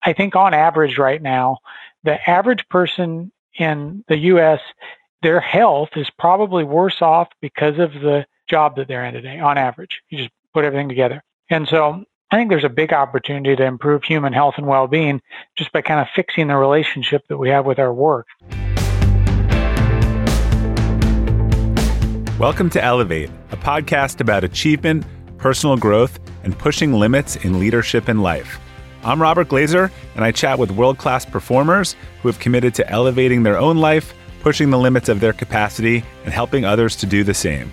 I think on average right now, the average person in the US, their health is probably worse off because of the job that they're in today on average. You just put everything together. And so I think there's a big opportunity to improve human health and well being just by kind of fixing the relationship that we have with our work. Welcome to Elevate, a podcast about achievement, personal growth, and pushing limits in leadership and life. I'm Robert Glazer, and I chat with world class performers who have committed to elevating their own life, pushing the limits of their capacity, and helping others to do the same.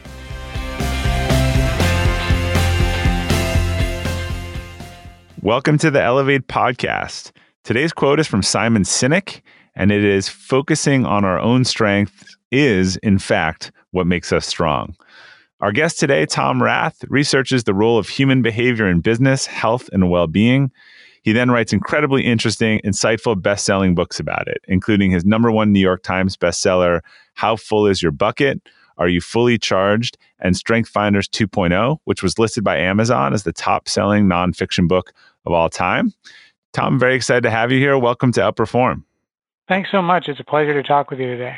Welcome to the Elevate podcast. Today's quote is from Simon Sinek, and it is focusing on our own strength is, in fact, what makes us strong. Our guest today, Tom Rath, researches the role of human behavior in business, health, and well being. He then writes incredibly interesting, insightful, best selling books about it, including his number one New York Times bestseller, How Full Is Your Bucket? Are You Fully Charged? and Strength Finders 2.0, which was listed by Amazon as the top selling nonfiction book of all time. Tom, very excited to have you here. Welcome to Outperform. Thanks so much. It's a pleasure to talk with you today.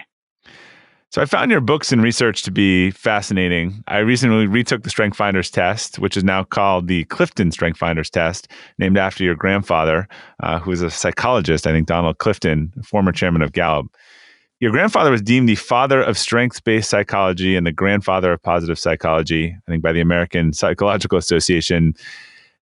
So I found your books and research to be fascinating. I recently retook the Strength Finders test, which is now called the Clifton Strength Finders test, named after your grandfather, uh, who was a psychologist, I think Donald Clifton, former chairman of Gallup. Your grandfather was deemed the father of strength based psychology and the grandfather of positive psychology, I think by the American Psychological Association.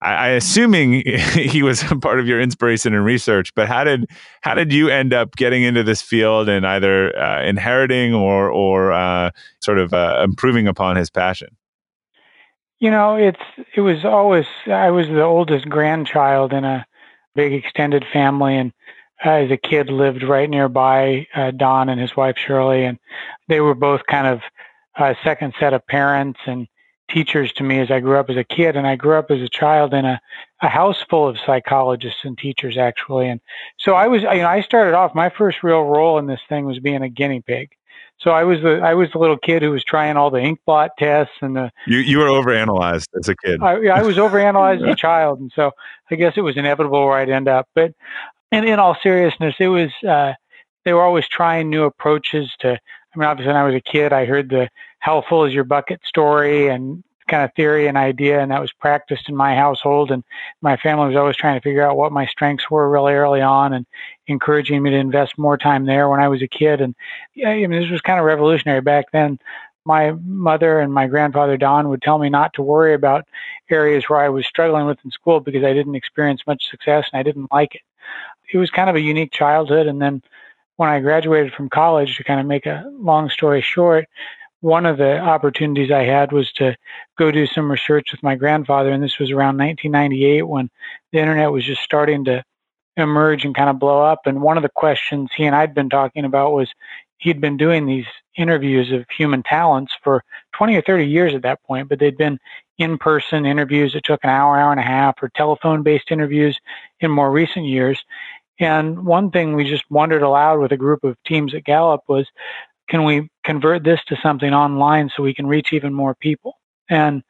I, I assuming he was part of your inspiration and research, but how did how did you end up getting into this field and either uh, inheriting or or uh, sort of uh, improving upon his passion? You know, it's it was always I was the oldest grandchild in a big extended family, and uh, as a kid lived right nearby uh, Don and his wife Shirley, and they were both kind of a second set of parents and teachers to me as I grew up as a kid. And I grew up as a child in a, a house full of psychologists and teachers, actually. And so I was, you know, I started off, my first real role in this thing was being a guinea pig. So I was the I was the little kid who was trying all the ink blot tests and the you you were overanalyzed as a kid. I, I was overanalyzed as a child, and so I guess it was inevitable where I'd end up. But and in all seriousness, it was uh, they were always trying new approaches to. I mean, obviously, when I was a kid, I heard the how full is your bucket story and kind of theory and idea, and that was practiced in my household. And my family was always trying to figure out what my strengths were really early on, and encouraging me to invest more time there when I was a kid. And yeah, I mean, this was kind of revolutionary back then. My mother and my grandfather Don would tell me not to worry about areas where I was struggling with in school because I didn't experience much success and I didn't like it. It was kind of a unique childhood, and then when I graduated from college, to kind of make a long story short, one of the opportunities I had was to go do some research with my grandfather, and this was around 1998 when the internet was just starting to emerge and kind of blow up. And one of the questions he and I'd been talking about was he'd been doing these interviews of human talents for 20 or 30 years at that point, but they'd been in person interviews that took an hour, hour and a half, or telephone based interviews in more recent years. And one thing we just wondered aloud with a group of teams at Gallup was can we convert this to something online so we can reach even more people? And,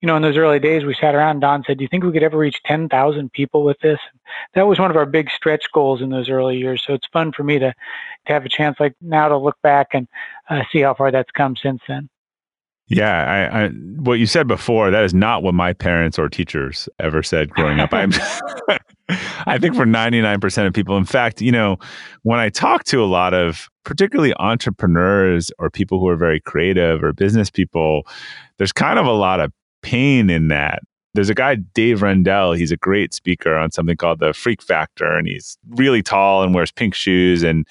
you know, in those early days, we sat around Don said, do you think we could ever reach 10,000 people with this? That was one of our big stretch goals in those early years. So it's fun for me to, to have a chance like now to look back and uh, see how far that's come since then. Yeah, I, I, what you said before, that is not what my parents or teachers ever said growing up. I'm, I think for 99% of people, in fact, you know, when I talk to a lot of particularly entrepreneurs or people who are very creative or business people, there's kind of a lot of pain in that. There's a guy, Dave Rendall. He's a great speaker on something called the Freak Factor, and he's really tall and wears pink shoes and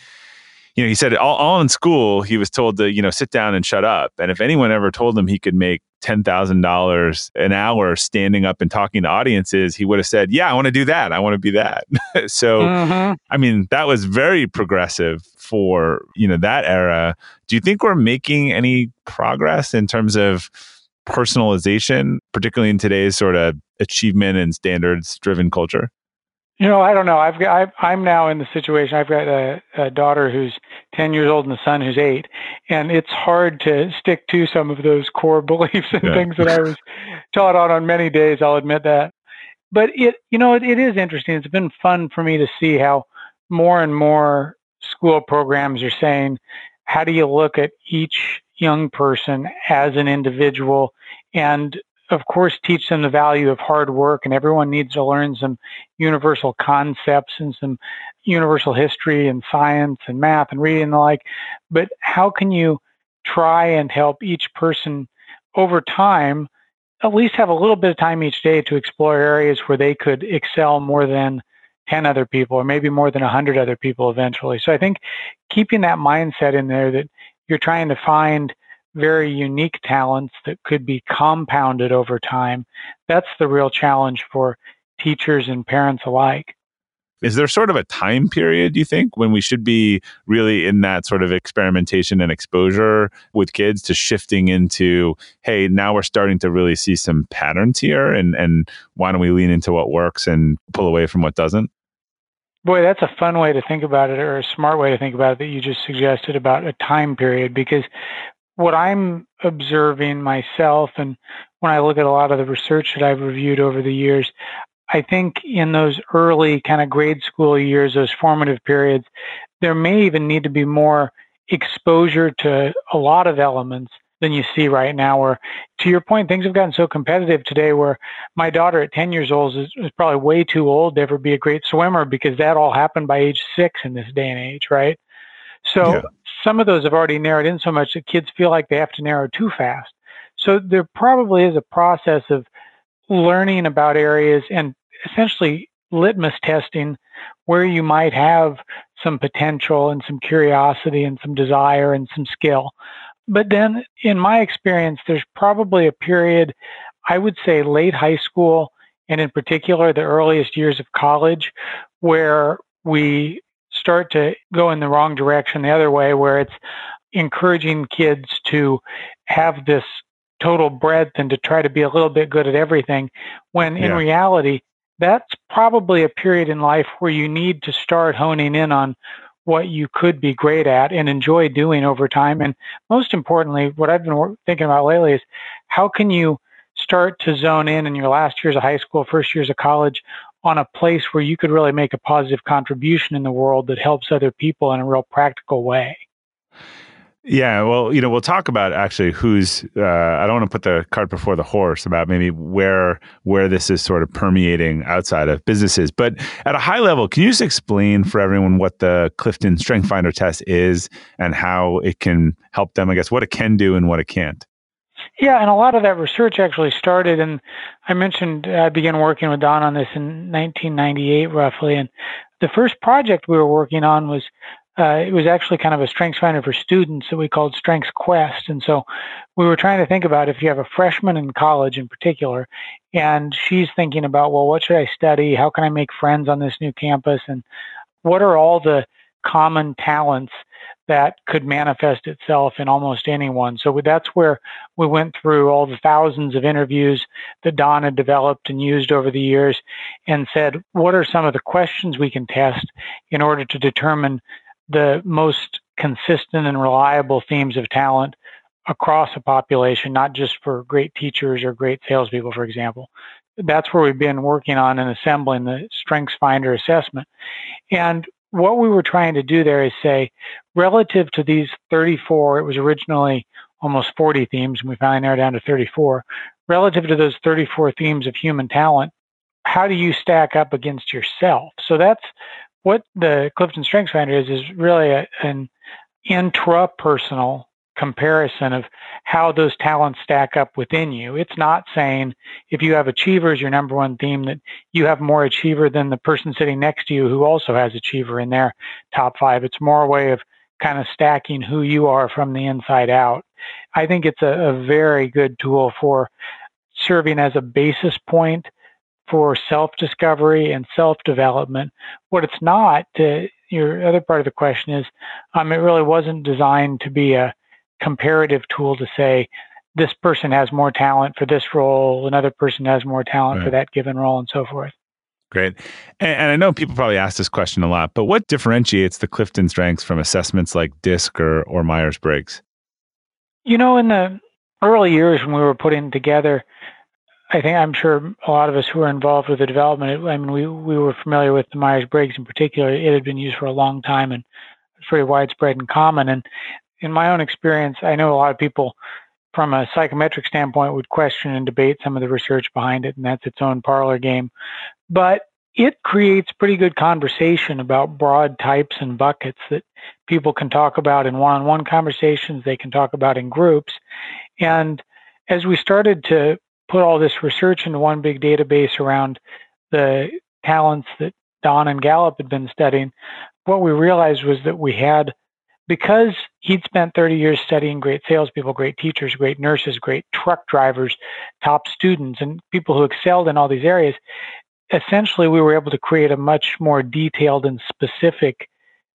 you know, he said all, all in school, he was told to, you know, sit down and shut up. And if anyone ever told him he could make $10,000 an hour standing up and talking to audiences, he would have said, Yeah, I want to do that. I want to be that. so, mm-hmm. I mean, that was very progressive for, you know, that era. Do you think we're making any progress in terms of personalization, particularly in today's sort of achievement and standards driven culture? You know, I don't know. I've got, i am now in the situation. I've got a, a, daughter who's 10 years old and a son who's eight, and it's hard to stick to some of those core beliefs and yeah. things that I was taught on on many days. I'll admit that. but it, you know, it, it is interesting. It's been fun for me to see how more and more school programs are saying, how do you look at each young person as an individual and of course teach them the value of hard work and everyone needs to learn some universal concepts and some universal history and science and math and reading and the like but how can you try and help each person over time at least have a little bit of time each day to explore areas where they could excel more than 10 other people or maybe more than 100 other people eventually. So I think keeping that mindset in there that you're trying to find very unique talents that could be compounded over time, that's the real challenge for teachers and parents alike. Is there sort of a time period, you think, when we should be really in that sort of experimentation and exposure with kids to shifting into, hey, now we're starting to really see some patterns here and, and why don't we lean into what works and pull away from what doesn't? Boy, that's a fun way to think about it, or a smart way to think about it that you just suggested about a time period. Because what I'm observing myself, and when I look at a lot of the research that I've reviewed over the years, I think in those early kind of grade school years, those formative periods, there may even need to be more exposure to a lot of elements than you see right now. Where, to your point, things have gotten so competitive today. Where my daughter at 10 years old is, is probably way too old to ever be a great swimmer because that all happened by age six in this day and age, right? So yeah. some of those have already narrowed in so much that kids feel like they have to narrow too fast. So there probably is a process of learning about areas and essentially litmus testing where you might have some potential and some curiosity and some desire and some skill. But then, in my experience, there's probably a period, I would say late high school, and in particular the earliest years of college, where we start to go in the wrong direction the other way, where it's encouraging kids to have this total breadth and to try to be a little bit good at everything, when in reality, that's probably a period in life where you need to start honing in on what you could be great at and enjoy doing over time. And most importantly, what I've been thinking about lately is how can you start to zone in in your last years of high school, first years of college on a place where you could really make a positive contribution in the world that helps other people in a real practical way. Yeah, well, you know, we'll talk about actually who's. Uh, I don't want to put the cart before the horse about maybe where where this is sort of permeating outside of businesses. But at a high level, can you just explain for everyone what the Clifton Strength Finder test is and how it can help them? I guess what it can do and what it can't. Yeah, and a lot of that research actually started, and I mentioned I began working with Don on this in 1998, roughly. And the first project we were working on was uh, it was actually kind of a strengths finder for students that we called Strengths Quest. And so we were trying to think about if you have a freshman in college in particular, and she's thinking about, well, what should I study? How can I make friends on this new campus? And what are all the common talents that could manifest itself in almost anyone. So that's where we went through all the thousands of interviews that Don had developed and used over the years and said, what are some of the questions we can test in order to determine the most consistent and reliable themes of talent across a population, not just for great teachers or great salespeople, for example. That's where we've been working on and assembling the Strengths Finder assessment. And what we were trying to do there is say, relative to these 34, it was originally almost 40 themes, and we finally narrowed down to 34. Relative to those 34 themes of human talent, how do you stack up against yourself? So that's what the Clifton Strengths Finder is is really a, an intrapersonal comparison of how those talents stack up within you. It's not saying if you have achiever as your number one theme that you have more achiever than the person sitting next to you who also has achiever in their top five. It's more a way of kind of stacking who you are from the inside out. I think it's a, a very good tool for serving as a basis point for self discovery and self development. What it's not, to your other part of the question is, um, it really wasn't designed to be a comparative tool to say this person has more talent for this role, another person has more talent right. for that given role, and so forth. Great. And, and, I know people probably ask this question a lot, but what differentiates the Clifton strengths from assessments like DISC or, or Myers Briggs? You know, in the early years when we were putting together I think I'm sure a lot of us who were involved with the development, I mean, we, we were familiar with the Myers Briggs in particular. It had been used for a long time and it's very widespread and common. And in my own experience, I know a lot of people from a psychometric standpoint would question and debate some of the research behind it, and that's its own parlor game. But it creates pretty good conversation about broad types and buckets that people can talk about in one on one conversations, they can talk about in groups. And as we started to put all this research into one big database around the talents that Don and Gallup had been studying, what we realized was that we had, because he'd spent 30 years studying great salespeople, great teachers, great nurses, great truck drivers, top students, and people who excelled in all these areas, essentially we were able to create a much more detailed and specific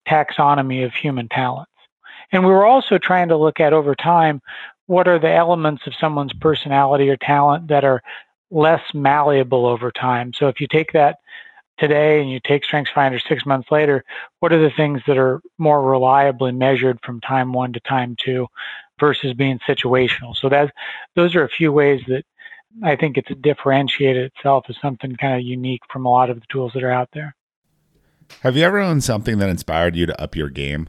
taxonomy of human talents. And we were also trying to look at over time what are the elements of someone's personality or talent that are less malleable over time. So if you take that today and you take StrengthsFinder six months later, what are the things that are more reliably measured from time one to time two versus being situational? So that those are a few ways that I think it's differentiated itself as something kind of unique from a lot of the tools that are out there. Have you ever owned something that inspired you to up your game?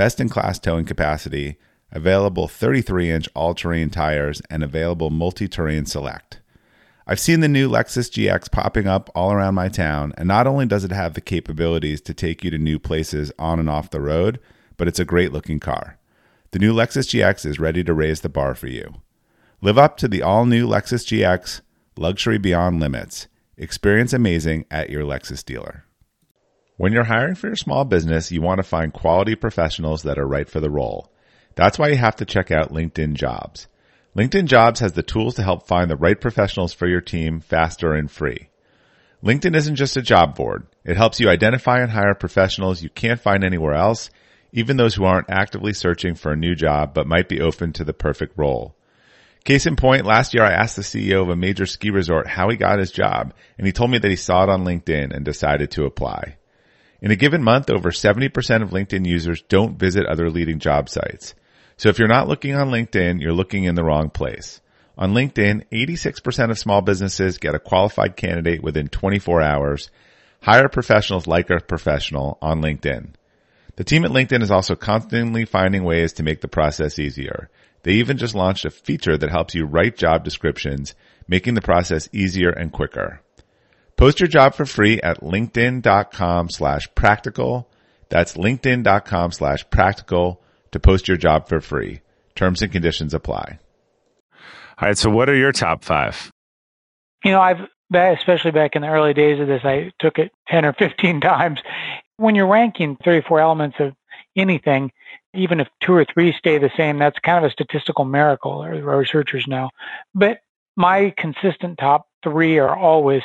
best in class towing capacity, available 33 inch all terrain tires, and available multi terrain select. I've seen the new Lexus GX popping up all around my town, and not only does it have the capabilities to take you to new places on and off the road, but it's a great looking car. The new Lexus GX is ready to raise the bar for you. Live up to the all new Lexus GX, luxury beyond limits. Experience amazing at your Lexus dealer. When you're hiring for your small business, you want to find quality professionals that are right for the role. That's why you have to check out LinkedIn Jobs. LinkedIn Jobs has the tools to help find the right professionals for your team faster and free. LinkedIn isn't just a job board. It helps you identify and hire professionals you can't find anywhere else even those who aren't actively searching for a new job but might be open to the perfect role. Case in point, last year I asked the CEO of a major ski resort how he got his job, and he told me that he saw it on LinkedIn and decided to apply. In a given month, over 70% of LinkedIn users don't visit other leading job sites. So if you're not looking on LinkedIn, you're looking in the wrong place. On LinkedIn, 86% of small businesses get a qualified candidate within 24 hours. Hire professionals like a professional on LinkedIn. The team at LinkedIn is also constantly finding ways to make the process easier. They even just launched a feature that helps you write job descriptions, making the process easier and quicker. Post your job for free at linkedin.com slash practical. That's linkedin.com slash practical to post your job for free. Terms and conditions apply. All right. So what are your top five? You know, I've, especially back in the early days of this, I took it 10 or 15 times when you're ranking 34 elements of anything, even if two or three stay the same, that's kind of a statistical miracle, or researchers know. But my consistent top three are always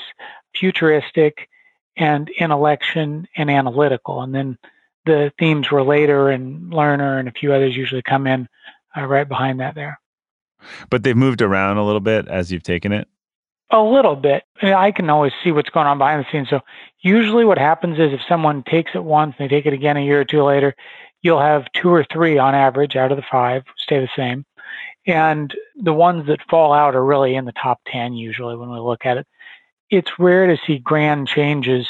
futuristic and intellection and analytical. And then the themes relator and learner and a few others usually come in uh, right behind that there. But they've moved around a little bit as you've taken it? A little bit. I, mean, I can always see what's going on behind the scenes. So usually what happens is if someone takes it once and they take it again a year or two later, you'll have two or three on average out of the five stay the same. And the ones that fall out are really in the top 10 usually when we look at it. It's rare to see grand changes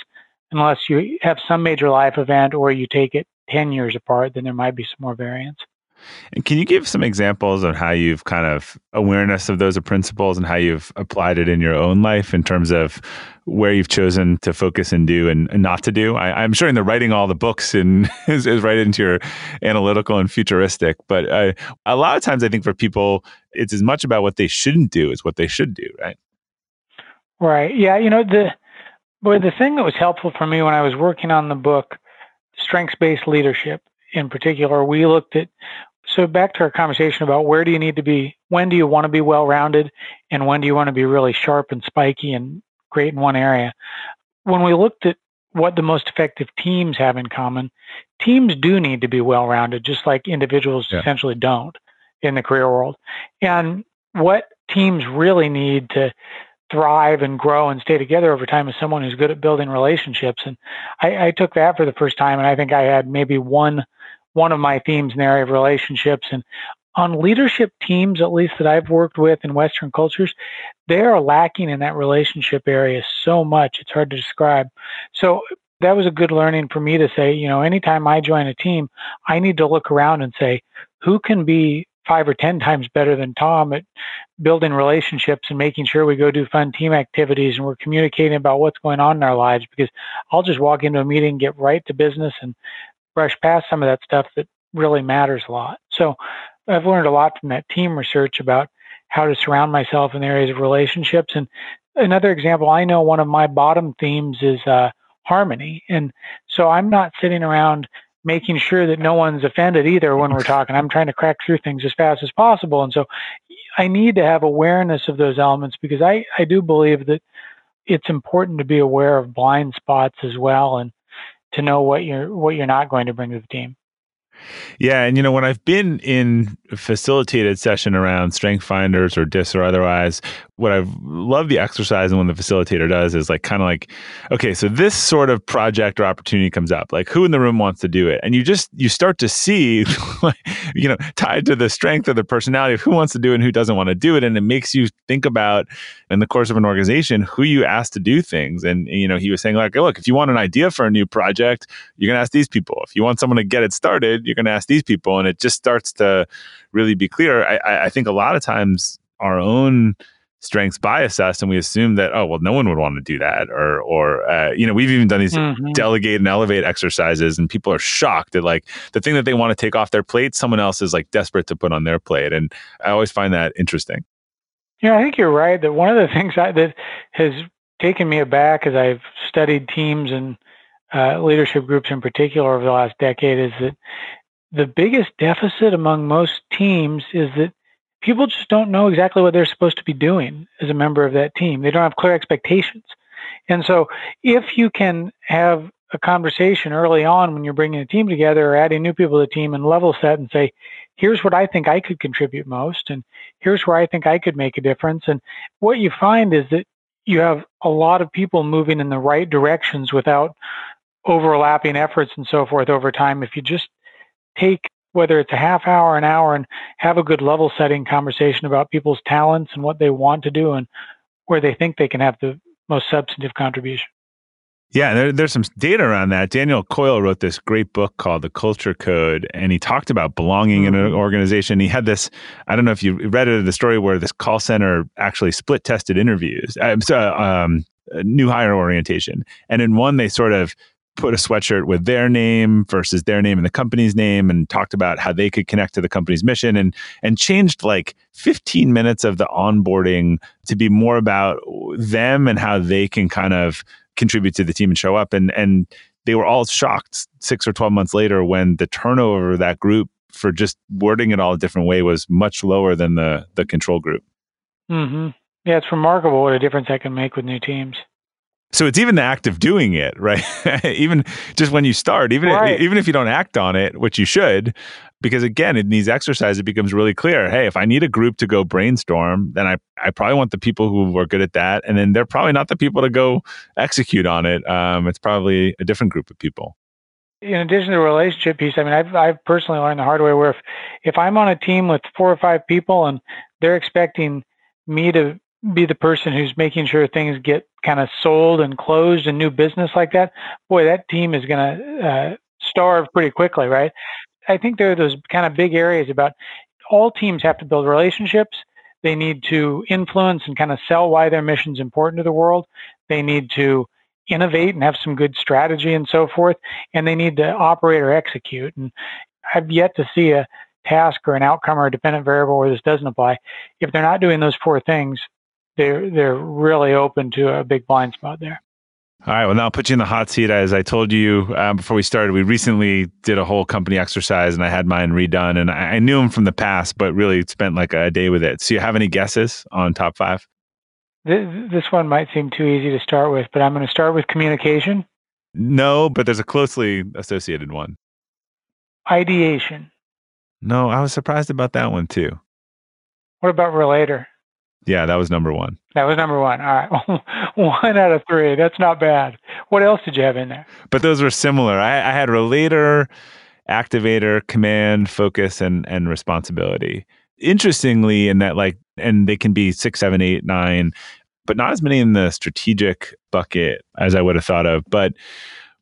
unless you have some major life event or you take it 10 years apart, then there might be some more variance. And can you give some examples of how you've kind of awareness of those principles and how you've applied it in your own life in terms of where you've chosen to focus and do and, and not to do? I, am sure in the writing all the books and is, is, right into your analytical and futuristic. But uh, a lot of times, I think for people, it's as much about what they shouldn't do as what they should do, right? Right. Yeah. You know the boy, the thing that was helpful for me when I was working on the book, strengths based leadership in particular, we looked at so back to our conversation about where do you need to be, when do you want to be well rounded, and when do you want to be really sharp and spiky and great in one area. When we looked at what the most effective teams have in common, teams do need to be well rounded, just like individuals yeah. essentially don't in the career world. And what teams really need to thrive and grow and stay together over time is someone who's good at building relationships. And I, I took that for the first time, and I think I had maybe one one of my themes in the area of relationships. And on leadership teams, at least that I've worked with in Western cultures, they are lacking in that relationship area so much. It's hard to describe. So that was a good learning for me to say, you know, anytime I join a team, I need to look around and say, who can be five or 10 times better than Tom at building relationships and making sure we go do fun team activities and we're communicating about what's going on in our lives because I'll just walk into a meeting, get right to business and brush past some of that stuff that really matters a lot. So I've learned a lot from that team research about how to surround myself in areas of relationships. And another example, I know one of my bottom themes is uh, harmony. And so I'm not sitting around making sure that no one's offended either when we're talking. I'm trying to crack through things as fast as possible. And so I need to have awareness of those elements because I, I do believe that it's important to be aware of blind spots as well and to know what you're what you're not going to bring to the team. Yeah, and you know when I've been in facilitated session around strength finders or DISC or otherwise, what I've loved the exercise and when the facilitator does is like kind of like, okay, so this sort of project or opportunity comes up, like who in the room wants to do it, and you just you start to see, you know, tied to the strength of the personality of who wants to do it and who doesn't want to do it, and it makes you think about in the course of an organization who you ask to do things, and you know he was saying like, look, if you want an idea for a new project, you're gonna ask these people. If you want someone to get it started, you're gonna ask these people, and it just starts to really be clear. I, I think a lot of times our own strengths bias us and we assume that oh well no one would want to do that or or uh, you know we've even done these mm-hmm. delegate and elevate exercises and people are shocked that like the thing that they want to take off their plate someone else is like desperate to put on their plate and i always find that interesting yeah i think you're right that one of the things I, that has taken me aback as i've studied teams and uh, leadership groups in particular over the last decade is that the biggest deficit among most teams is that people just don't know exactly what they're supposed to be doing as a member of that team. They don't have clear expectations. And so if you can have a conversation early on when you're bringing a team together or adding new people to the team and level set and say, here's what I think I could contribute most and here's where I think I could make a difference. And what you find is that you have a lot of people moving in the right directions without overlapping efforts and so forth over time. If you just take whether it's a half hour, an hour, and have a good level setting conversation about people's talents and what they want to do and where they think they can have the most substantive contribution. Yeah, there, there's some data around that. Daniel Coyle wrote this great book called The Culture Code, and he talked about belonging mm-hmm. in an mm-hmm. organization. He had this, I don't know if you read it, the story where this call center actually split tested interviews, um, so, um, new hire orientation. And in one, they sort of put a sweatshirt with their name versus their name and the company's name and talked about how they could connect to the company's mission and and changed like 15 minutes of the onboarding to be more about them and how they can kind of contribute to the team and show up and and they were all shocked 6 or 12 months later when the turnover of that group for just wording it all a different way was much lower than the the control group. Mhm. Yeah, it's remarkable what a difference that can make with new teams. So it's even the act of doing it, right? even just when you start, even right. if, even if you don't act on it, which you should, because again, in these exercises, it becomes really clear. Hey, if I need a group to go brainstorm, then I I probably want the people who are good at that, and then they're probably not the people to go execute on it. Um, it's probably a different group of people. In addition to the relationship piece, I mean, I've I've personally learned the hard way where if if I'm on a team with four or five people and they're expecting me to be the person who's making sure things get kind of sold and closed and new business like that, boy, that team is going to uh, starve pretty quickly, right? I think there are those kind of big areas about all teams have to build relationships. They need to influence and kind of sell why their mission is important to the world. They need to innovate and have some good strategy and so forth. And they need to operate or execute. And I've yet to see a task or an outcome or a dependent variable where this doesn't apply. If they're not doing those four things, they're they're really open to a big blind spot there. All right. Well, now I'll put you in the hot seat. As I told you uh, before we started, we recently did a whole company exercise and I had mine redone. And I, I knew them from the past, but really spent like a day with it. So, you have any guesses on top five? This one might seem too easy to start with, but I'm going to start with communication. No, but there's a closely associated one. Ideation. No, I was surprised about that one too. What about relator? Yeah, that was number one. That was number one. All right. one out of three. That's not bad. What else did you have in there? But those were similar. I, I had relator, activator, command, focus, and and responsibility. Interestingly, in that like, and they can be six, seven, eight, nine, but not as many in the strategic bucket as I would have thought of. But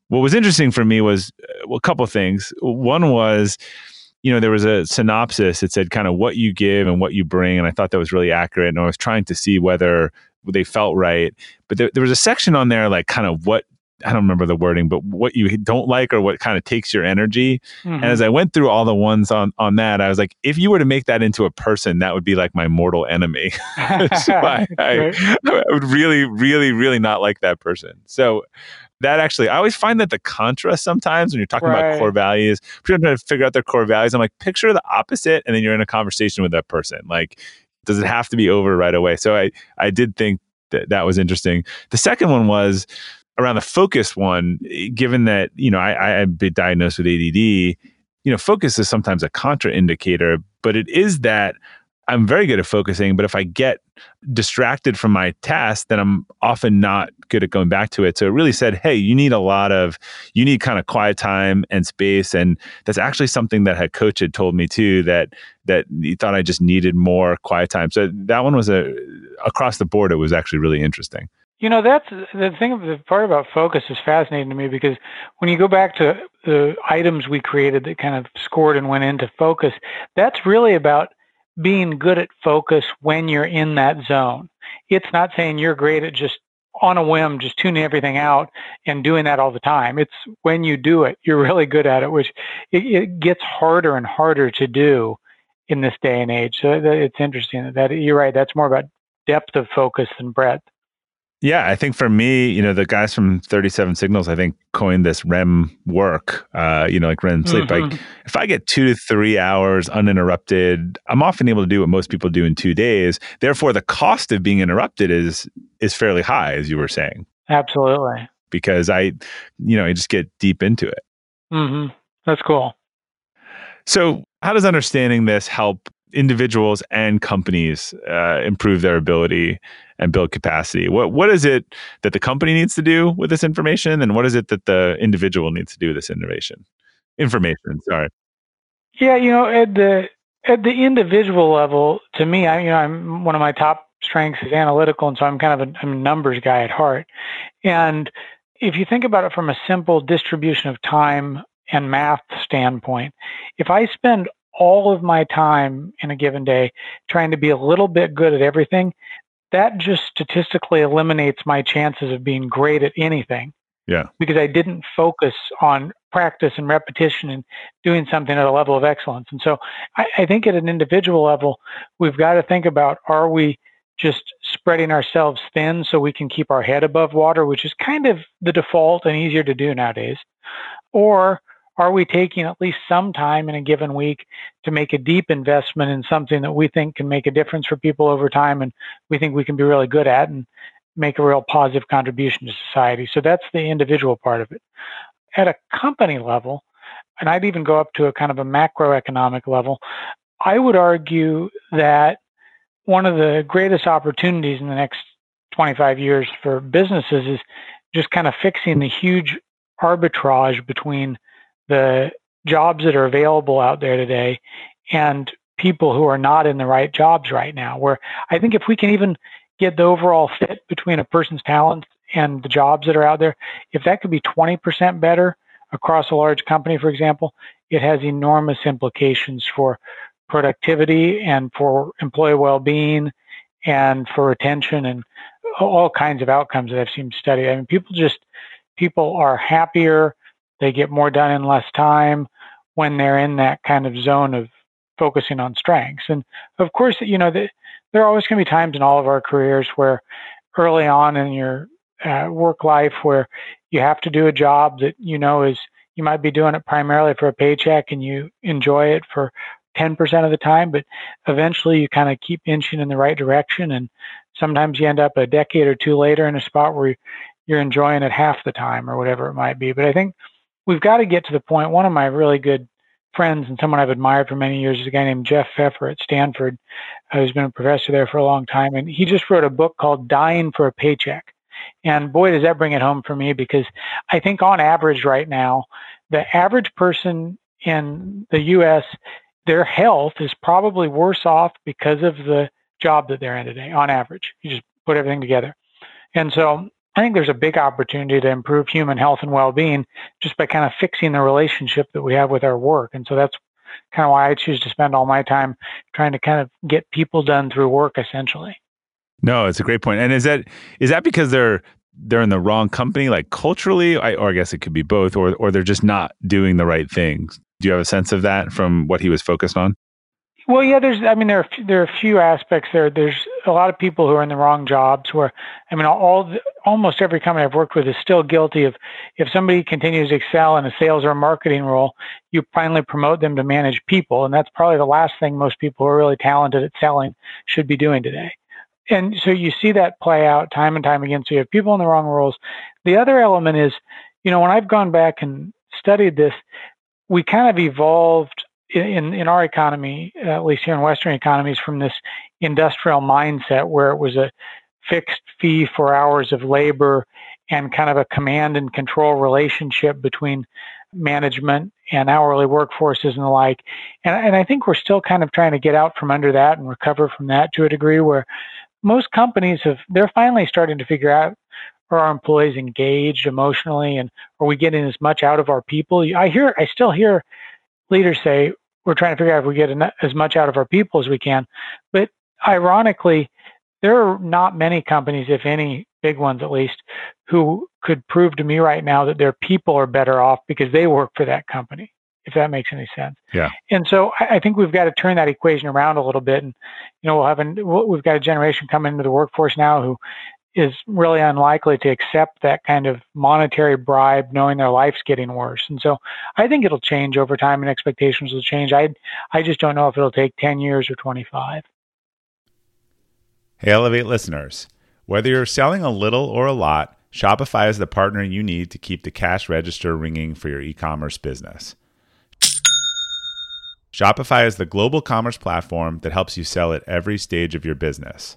what was interesting for me was uh, well, a couple things. One was you know, there was a synopsis that said kind of what you give and what you bring. And I thought that was really accurate. And I was trying to see whether they felt right. But there, there was a section on there, like kind of what I don't remember the wording, but what you don't like or what kind of takes your energy. Mm-hmm. And as I went through all the ones on on that, I was like, if you were to make that into a person, that would be like my mortal enemy. so I, I, I, would really, really, really not like that person. So that actually, I always find that the contra sometimes when you're talking right. about core values, if you're trying to figure out their core values. I'm like, picture the opposite, and then you're in a conversation with that person. Like, does it have to be over right away? So I, I did think that that was interesting. The second one was around the focus one, given that, you know, I, I've been diagnosed with ADD, you know, focus is sometimes a contra indicator, but it is that I'm very good at focusing, but if I get distracted from my task, then I'm often not good at going back to it. So it really said, hey, you need a lot of, you need kind of quiet time and space. And that's actually something that a coach had told me too, that that he thought I just needed more quiet time. So that one was a across the board, it was actually really interesting. You know, that's the thing. The part about focus is fascinating to me because when you go back to the items we created that kind of scored and went into focus, that's really about being good at focus when you're in that zone. It's not saying you're great at just on a whim, just tuning everything out and doing that all the time. It's when you do it, you're really good at it, which it, it gets harder and harder to do in this day and age. So it's interesting that you're right. That's more about depth of focus than breadth. Yeah, I think for me, you know, the guys from 37 Signals, I think coined this REM work, uh, you know, like REM sleep. Mm-hmm. Like if I get two to three hours uninterrupted, I'm often able to do what most people do in two days. Therefore, the cost of being interrupted is is fairly high, as you were saying. Absolutely. Because I, you know, I just get deep into it. Mm-hmm. That's cool. So, how does understanding this help individuals and companies uh, improve their ability and build capacity? What what is it that the company needs to do with this information, and what is it that the individual needs to do with this innovation information? Sorry. Yeah, you know, at the at the individual level, to me, I you know, I'm one of my top strengths is analytical, and so I'm kind of a, I'm a numbers guy at heart. And if you think about it from a simple distribution of time and math standpoint, if I spend all of my time in a given day trying to be a little bit good at everything, that just statistically eliminates my chances of being great at anything. Yeah. Because I didn't focus on practice and repetition and doing something at a level of excellence. And so I, I think at an individual level, we've got to think about are we just spreading ourselves thin so we can keep our head above water, which is kind of the default and easier to do nowadays? Or are we taking at least some time in a given week to make a deep investment in something that we think can make a difference for people over time and we think we can be really good at and make a real positive contribution to society? So that's the individual part of it. At a company level, and I'd even go up to a kind of a macroeconomic level, I would argue that one of the greatest opportunities in the next 25 years for businesses is just kind of fixing the huge arbitrage between the jobs that are available out there today and people who are not in the right jobs right now. Where I think if we can even get the overall fit between a person's talents and the jobs that are out there, if that could be 20% better across a large company, for example, it has enormous implications for productivity and for employee well-being and for retention and all kinds of outcomes that I've seen studied. I mean, people just people are happier, they get more done in less time when they're in that kind of zone of focusing on strengths. And of course, you know, the, there are always going to be times in all of our careers where early on in your uh, work life where you have to do a job that you know is you might be doing it primarily for a paycheck and you enjoy it for 10% of the time, but eventually you kind of keep inching in the right direction. And sometimes you end up a decade or two later in a spot where you're enjoying it half the time or whatever it might be. But I think we've got to get to the point. One of my really good friends and someone I've admired for many years is a guy named Jeff Pfeffer at Stanford, uh, who's been a professor there for a long time. And he just wrote a book called Dying for a Paycheck. And boy, does that bring it home for me because I think on average right now, the average person in the U.S., their health is probably worse off because of the job that they're in today on average. You just put everything together. And so I think there's a big opportunity to improve human health and well-being just by kind of fixing the relationship that we have with our work. And so that's kind of why I choose to spend all my time trying to kind of get people done through work essentially. No, it's a great point. And is that is that because they're they're in the wrong company, like culturally, I, or I guess it could be both, or or they're just not doing the right things. Do you have a sense of that from what he was focused on? Well, yeah, there's, I mean, there are, there are a few aspects there. There's a lot of people who are in the wrong jobs where, I mean, all, the, almost every company I've worked with is still guilty of, if somebody continues to excel in a sales or a marketing role, you finally promote them to manage people. And that's probably the last thing most people who are really talented at selling should be doing today. And so you see that play out time and time again. So you have people in the wrong roles. The other element is, you know, when I've gone back and studied this, we kind of evolved in in our economy, at least here in Western economies, from this industrial mindset where it was a fixed fee for hours of labor and kind of a command and control relationship between management and hourly workforces and the like. And, and I think we're still kind of trying to get out from under that and recover from that to a degree where most companies have, they're finally starting to figure out are our employees engaged emotionally and are we getting as much out of our people? I hear, I still hear leaders say, we're trying to figure out if we get as much out of our people as we can. But ironically, there are not many companies, if any, big ones at least, who could prove to me right now that their people are better off because they work for that company, if that makes any sense. Yeah. And so I think we've got to turn that equation around a little bit. And, you know, we'll have an, we've got a generation coming into the workforce now who is really unlikely to accept that kind of monetary bribe knowing their life's getting worse. And so I think it'll change over time and expectations will change. I I just don't know if it'll take 10 years or 25. Hey Elevate listeners, whether you're selling a little or a lot, Shopify is the partner you need to keep the cash register ringing for your e-commerce business. Shopify is the global commerce platform that helps you sell at every stage of your business.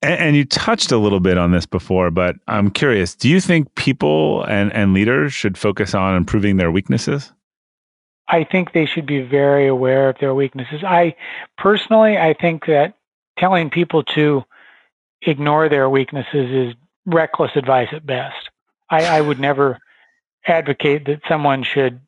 And, you touched a little bit on this before, but I'm curious do you think people and, and leaders should focus on improving their weaknesses? I think they should be very aware of their weaknesses. I personally, I think that telling people to ignore their weaknesses is reckless advice at best. I, I would never advocate that someone should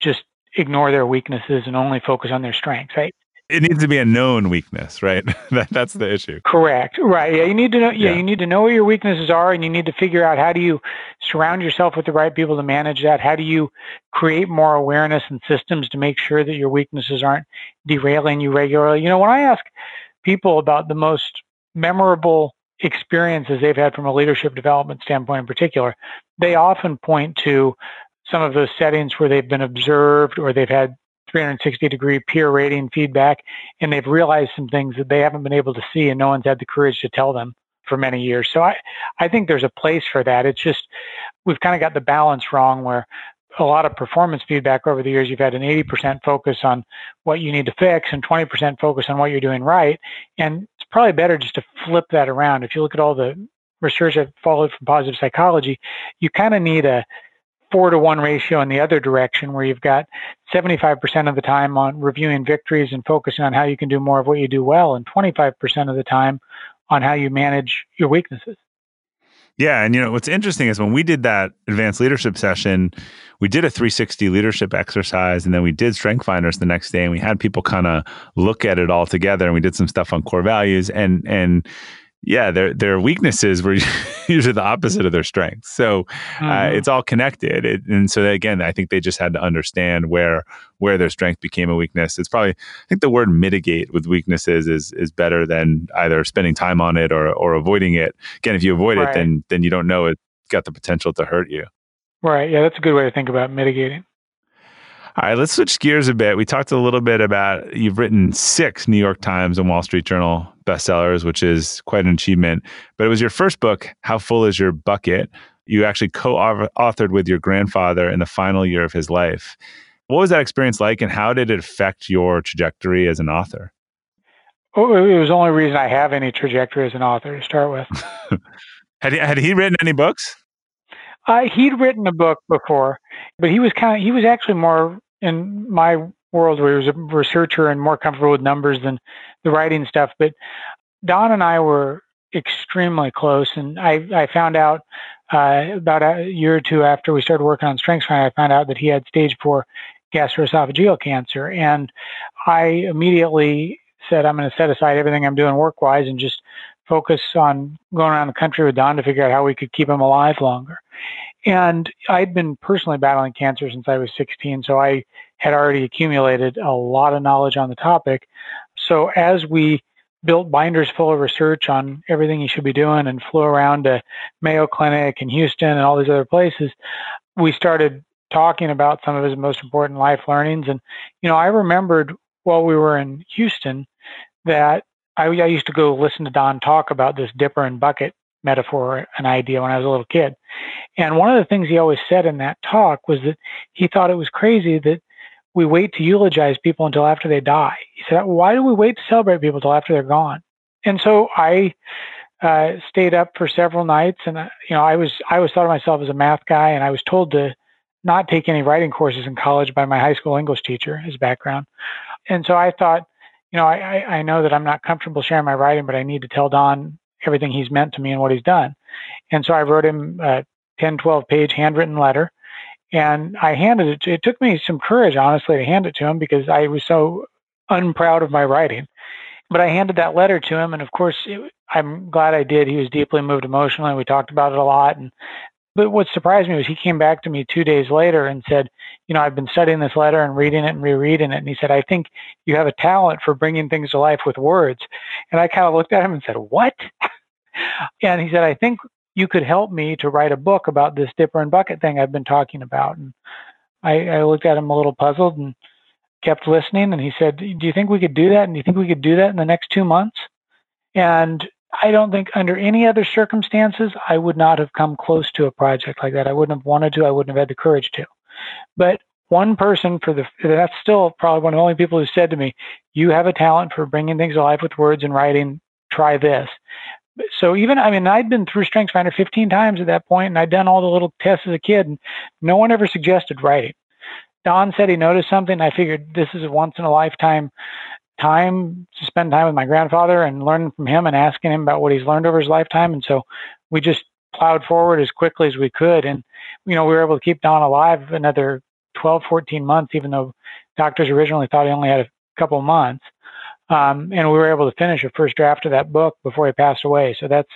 just ignore their weaknesses and only focus on their strengths. I, it needs to be a known weakness, right? that, that's the issue. Correct. Right. Yeah. You need to know. Yeah, yeah, You need to know where your weaknesses are, and you need to figure out how do you surround yourself with the right people to manage that. How do you create more awareness and systems to make sure that your weaknesses aren't derailing you regularly? You know, when I ask people about the most memorable experiences they've had from a leadership development standpoint, in particular, they often point to some of those settings where they've been observed or they've had 360 degree peer rating feedback, and they've realized some things that they haven't been able to see, and no one's had the courage to tell them for many years. So I, I think there's a place for that. It's just we've kind of got the balance wrong where a lot of performance feedback over the years, you've had an 80% focus on what you need to fix and 20% focus on what you're doing right. And it's probably better just to flip that around. If you look at all the research that followed from positive psychology, you kind of need a four to one ratio in the other direction where you've got 75% of the time on reviewing victories and focusing on how you can do more of what you do well and 25% of the time on how you manage your weaknesses. Yeah, and you know what's interesting is when we did that advanced leadership session, we did a 360 leadership exercise, and then we did Strength Finders the next day, and we had people kind of look at it all together, and we did some stuff on core values, and and yeah, their their weaknesses were usually the opposite of their strengths. So uh, mm-hmm. it's all connected, it, and so again, I think they just had to understand where where their strength became a weakness. It's probably I think the word mitigate with weaknesses is is better than either spending time on it or or avoiding it. Again, if you avoid right. it, then then you don't know it's got the potential to hurt you. Right. Yeah, that's a good way to think about mitigating. All right, let's switch gears a bit. We talked a little bit about you've written six New York Times and Wall Street Journal bestsellers, which is quite an achievement. But it was your first book, How Full Is Your Bucket? You actually co authored with your grandfather in the final year of his life. What was that experience like, and how did it affect your trajectory as an author? Oh, it was the only reason I have any trajectory as an author to start with. had, he, had he written any books? Uh, he'd written a book before, but he was kind of he was actually more in my world where he was a researcher and more comfortable with numbers than the writing stuff. But Don and I were extremely close, and I, I found out uh, about a year or two after we started working on Strengths I found out that he had stage four gastroesophageal cancer, and I immediately said I'm going to set aside everything I'm doing work wise and just focus on going around the country with Don to figure out how we could keep him alive longer. And I'd been personally battling cancer since I was 16, so I had already accumulated a lot of knowledge on the topic. So as we built binders full of research on everything you should be doing and flew around to Mayo Clinic and Houston and all these other places, we started talking about some of his most important life learnings. And, you know, I remembered while we were in Houston that I, I used to go listen to Don talk about this dipper and bucket metaphor, an idea when I was a little kid. And one of the things he always said in that talk was that he thought it was crazy that we wait to eulogize people until after they die. He said, why do we wait to celebrate people until after they're gone? And so I uh, stayed up for several nights and, uh, you know, I was, I always thought of myself as a math guy and I was told to not take any writing courses in college by my high school English teacher, his background. And so I thought, you know, I, I know that I'm not comfortable sharing my writing, but I need to tell Don everything he's meant to me and what he's done. And so I wrote him a 10, 12 page handwritten letter and I handed it to, it took me some courage, honestly, to hand it to him because I was so unproud of my writing. But I handed that letter to him. And of course, it, I'm glad I did. He was deeply moved emotionally. And we talked about it a lot. And but what surprised me was he came back to me two days later and said, you know, I've been studying this letter and reading it and rereading it. And he said, I think you have a talent for bringing things to life with words. And I kind of looked at him and said, what? and he said, I think you could help me to write a book about this dipper and bucket thing I've been talking about. And I, I looked at him a little puzzled and kept listening. And he said, do you think we could do that? And do you think we could do that in the next two months? And I don't think under any other circumstances I would not have come close to a project like that. I wouldn't have wanted to. I wouldn't have had the courage to. But one person for the that's still probably one of the only people who said to me, "You have a talent for bringing things alive with words and writing. Try this." So even I mean, I'd been through StrengthsFinder 15 times at that point, and I'd done all the little tests as a kid, and no one ever suggested writing. Don said he noticed something. I figured this is a once in a lifetime time to spend time with my grandfather and learn from him and asking him about what he's learned over his lifetime. And so we just plowed forward as quickly as we could. And, you know, we were able to keep Don alive another 12, 14 months, even though doctors originally thought he only had a couple months. Um, and we were able to finish a first draft of that book before he passed away. So that's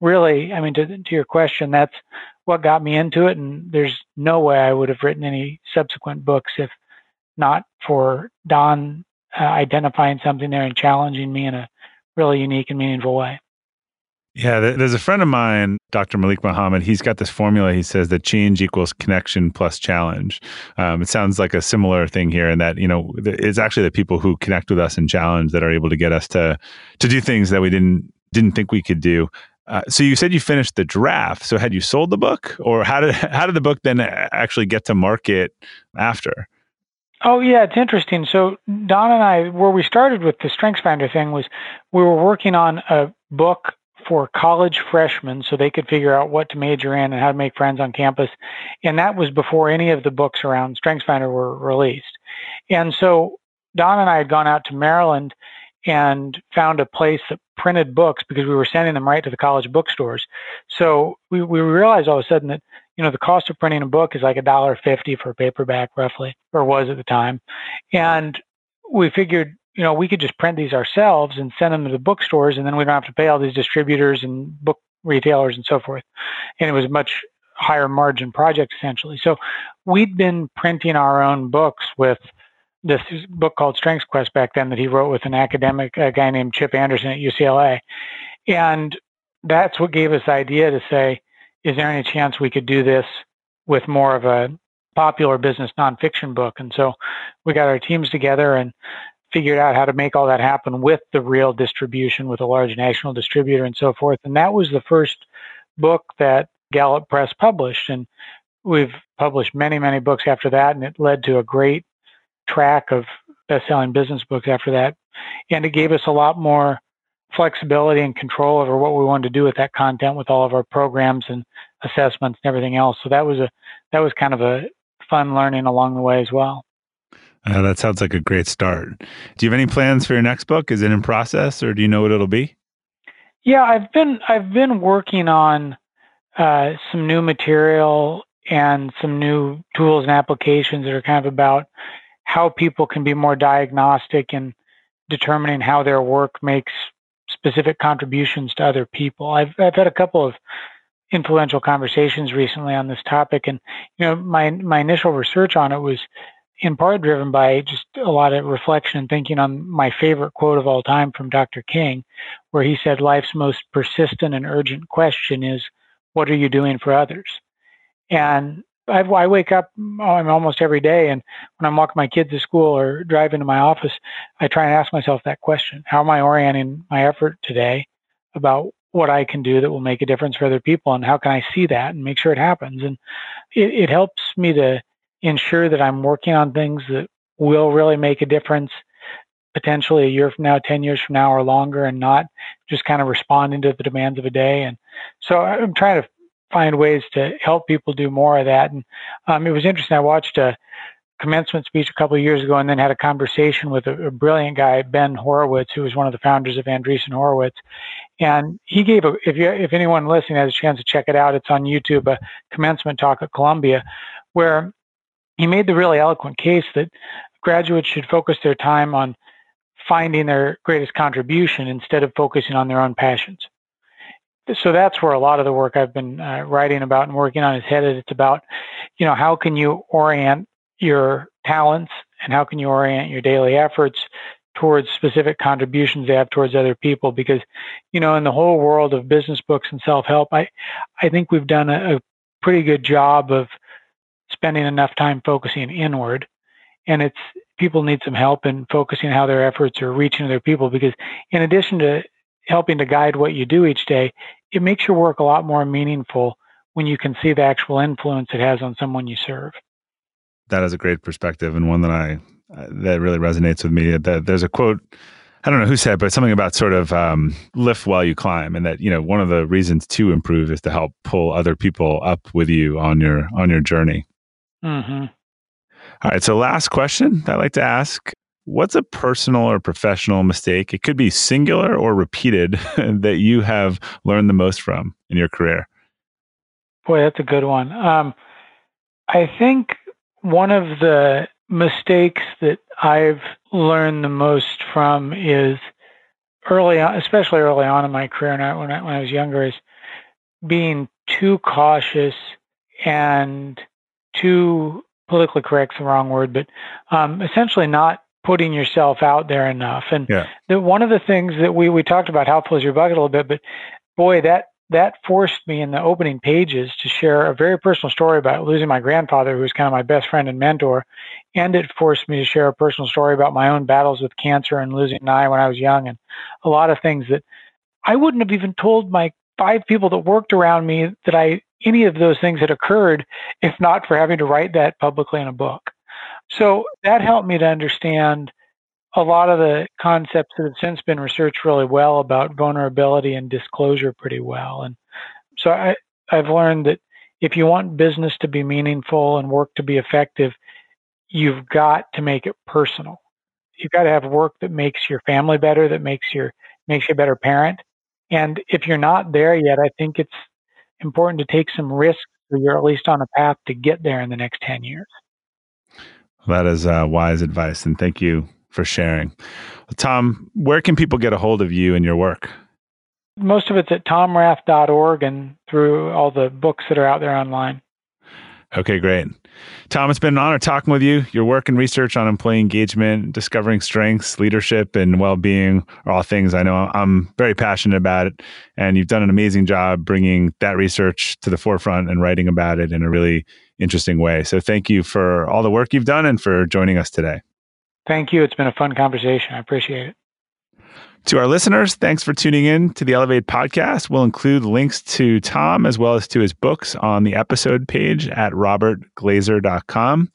really, I mean, to, to your question, that's what got me into it. And there's no way I would have written any subsequent books if not for Don uh, identifying something there and challenging me in a really unique and meaningful way. Yeah, there's a friend of mine, Dr. Malik Muhammad. He's got this formula. He says that change equals connection plus challenge. Um, it sounds like a similar thing here, in that you know it's actually the people who connect with us and challenge that are able to get us to to do things that we didn't didn't think we could do. Uh, so you said you finished the draft. So had you sold the book, or how did how did the book then actually get to market after? Oh yeah, it's interesting. So Don and I, where we started with the StrengthsFinder thing was we were working on a book for college freshmen so they could figure out what to major in and how to make friends on campus. And that was before any of the books around StrengthsFinder were released. And so Don and I had gone out to Maryland and found a place that printed books because we were sending them right to the college bookstores. So we, we realized all of a sudden that, you know, the cost of printing a book is like a dollar fifty for a paperback roughly, or was at the time. And we figured, you know, we could just print these ourselves and send them to the bookstores and then we don't have to pay all these distributors and book retailers and so forth. And it was a much higher margin project essentially. So we'd been printing our own books with this book called StrengthsQuest back then that he wrote with an academic, a guy named Chip Anderson at UCLA. And that's what gave us the idea to say, is there any chance we could do this with more of a popular business nonfiction book? And so we got our teams together and figured out how to make all that happen with the real distribution with a large national distributor and so forth. And that was the first book that Gallup Press published. And we've published many, many books after that. And it led to a great track of best-selling business books after that, and it gave us a lot more flexibility and control over what we wanted to do with that content, with all of our programs and assessments and everything else. So that was a that was kind of a fun learning along the way as well. Uh, that sounds like a great start. Do you have any plans for your next book? Is it in process, or do you know what it'll be? Yeah, I've been I've been working on uh, some new material and some new tools and applications that are kind of about how people can be more diagnostic in determining how their work makes specific contributions to other people. I've I've had a couple of influential conversations recently on this topic, and you know my my initial research on it was in part driven by just a lot of reflection and thinking on my favorite quote of all time from Dr. King, where he said, "Life's most persistent and urgent question is, what are you doing for others?" And I, I wake up um, almost every day, and when I'm walking my kids to school or driving to my office, I try and ask myself that question: How am I orienting my effort today about what I can do that will make a difference for other people, and how can I see that and make sure it happens? And it, it helps me to ensure that I'm working on things that will really make a difference potentially a year from now, 10 years from now, or longer, and not just kind of responding to the demands of a day. And so I'm trying to find ways to help people do more of that. And um, it was interesting. I watched a commencement speech a couple of years ago and then had a conversation with a, a, brilliant guy, Ben Horowitz, who was one of the founders of Andreessen Horowitz. And he gave a, if you, if anyone listening has a chance to check it out, it's on YouTube, a commencement talk at Columbia, where he made the really eloquent case that graduates should focus their time on finding their greatest contribution instead of focusing on their own passions so that's where a lot of the work I've been uh, writing about and working on is headed. It's about, you know, how can you orient your talents and how can you orient your daily efforts towards specific contributions they have towards other people? Because, you know, in the whole world of business books and self-help, I, I think we've done a, a pretty good job of spending enough time focusing inward. And it's people need some help in focusing how their efforts are reaching other people because in addition to helping to guide what you do each day, it makes your work a lot more meaningful when you can see the actual influence it has on someone you serve. That is a great perspective and one that I that really resonates with me. That there's a quote I don't know who said, it, but something about sort of um, lift while you climb, and that you know one of the reasons to improve is to help pull other people up with you on your on your journey. Mm-hmm. All right, so last question I like to ask: What's a personal or professional mistake? It could be singular or repeated that you have learned the most from in your career. Boy, that's a good one. Um, I think one of the mistakes that I've learned the most from is early on, especially early on in my career, when I, when I was younger, is being too cautious and too politically correct the wrong word, but um, essentially not putting yourself out there enough. And yeah. the, one of the things that we, we talked about How Full Is Your Bucket a little bit, but boy, that, that forced me in the opening pages to share a very personal story about losing my grandfather, who was kind of my best friend and mentor. And it forced me to share a personal story about my own battles with cancer and losing an eye when I was young and a lot of things that I wouldn't have even told my five people that worked around me that I any of those things had occurred if not for having to write that publicly in a book. So that helped me to understand a lot of the concepts that have since been researched really well about vulnerability and disclosure pretty well. And so I, I've learned that if you want business to be meaningful and work to be effective, you've got to make it personal. You've got to have work that makes your family better, that makes your makes you a better parent. And if you're not there yet, I think it's important to take some risks so you're at least on a path to get there in the next 10 years. That is uh, wise advice. And thank you for sharing. Tom, where can people get a hold of you and your work? Most of it's at tomrath.org and through all the books that are out there online. Okay, great. Tom, it's been an honor talking with you. Your work and research on employee engagement, discovering strengths, leadership, and well being are all things I know I'm very passionate about it. And you've done an amazing job bringing that research to the forefront and writing about it in a really interesting way. So thank you for all the work you've done and for joining us today. Thank you. It's been a fun conversation. I appreciate it. To our listeners, thanks for tuning in to the Elevate podcast. We'll include links to Tom as well as to his books on the episode page at robertglazer.com.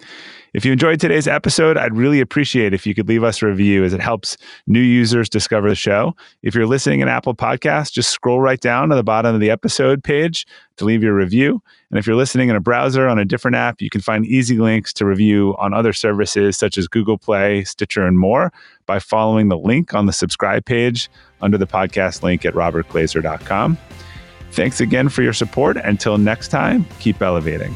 If you enjoyed today's episode, I'd really appreciate if you could leave us a review as it helps new users discover the show. If you're listening in Apple Podcasts, just scroll right down to the bottom of the episode page to leave your review. And if you're listening in a browser on a different app, you can find easy links to review on other services such as Google Play, Stitcher, and more by following the link on the subscribe page under the podcast link at robertglazer.com. Thanks again for your support. Until next time, keep elevating.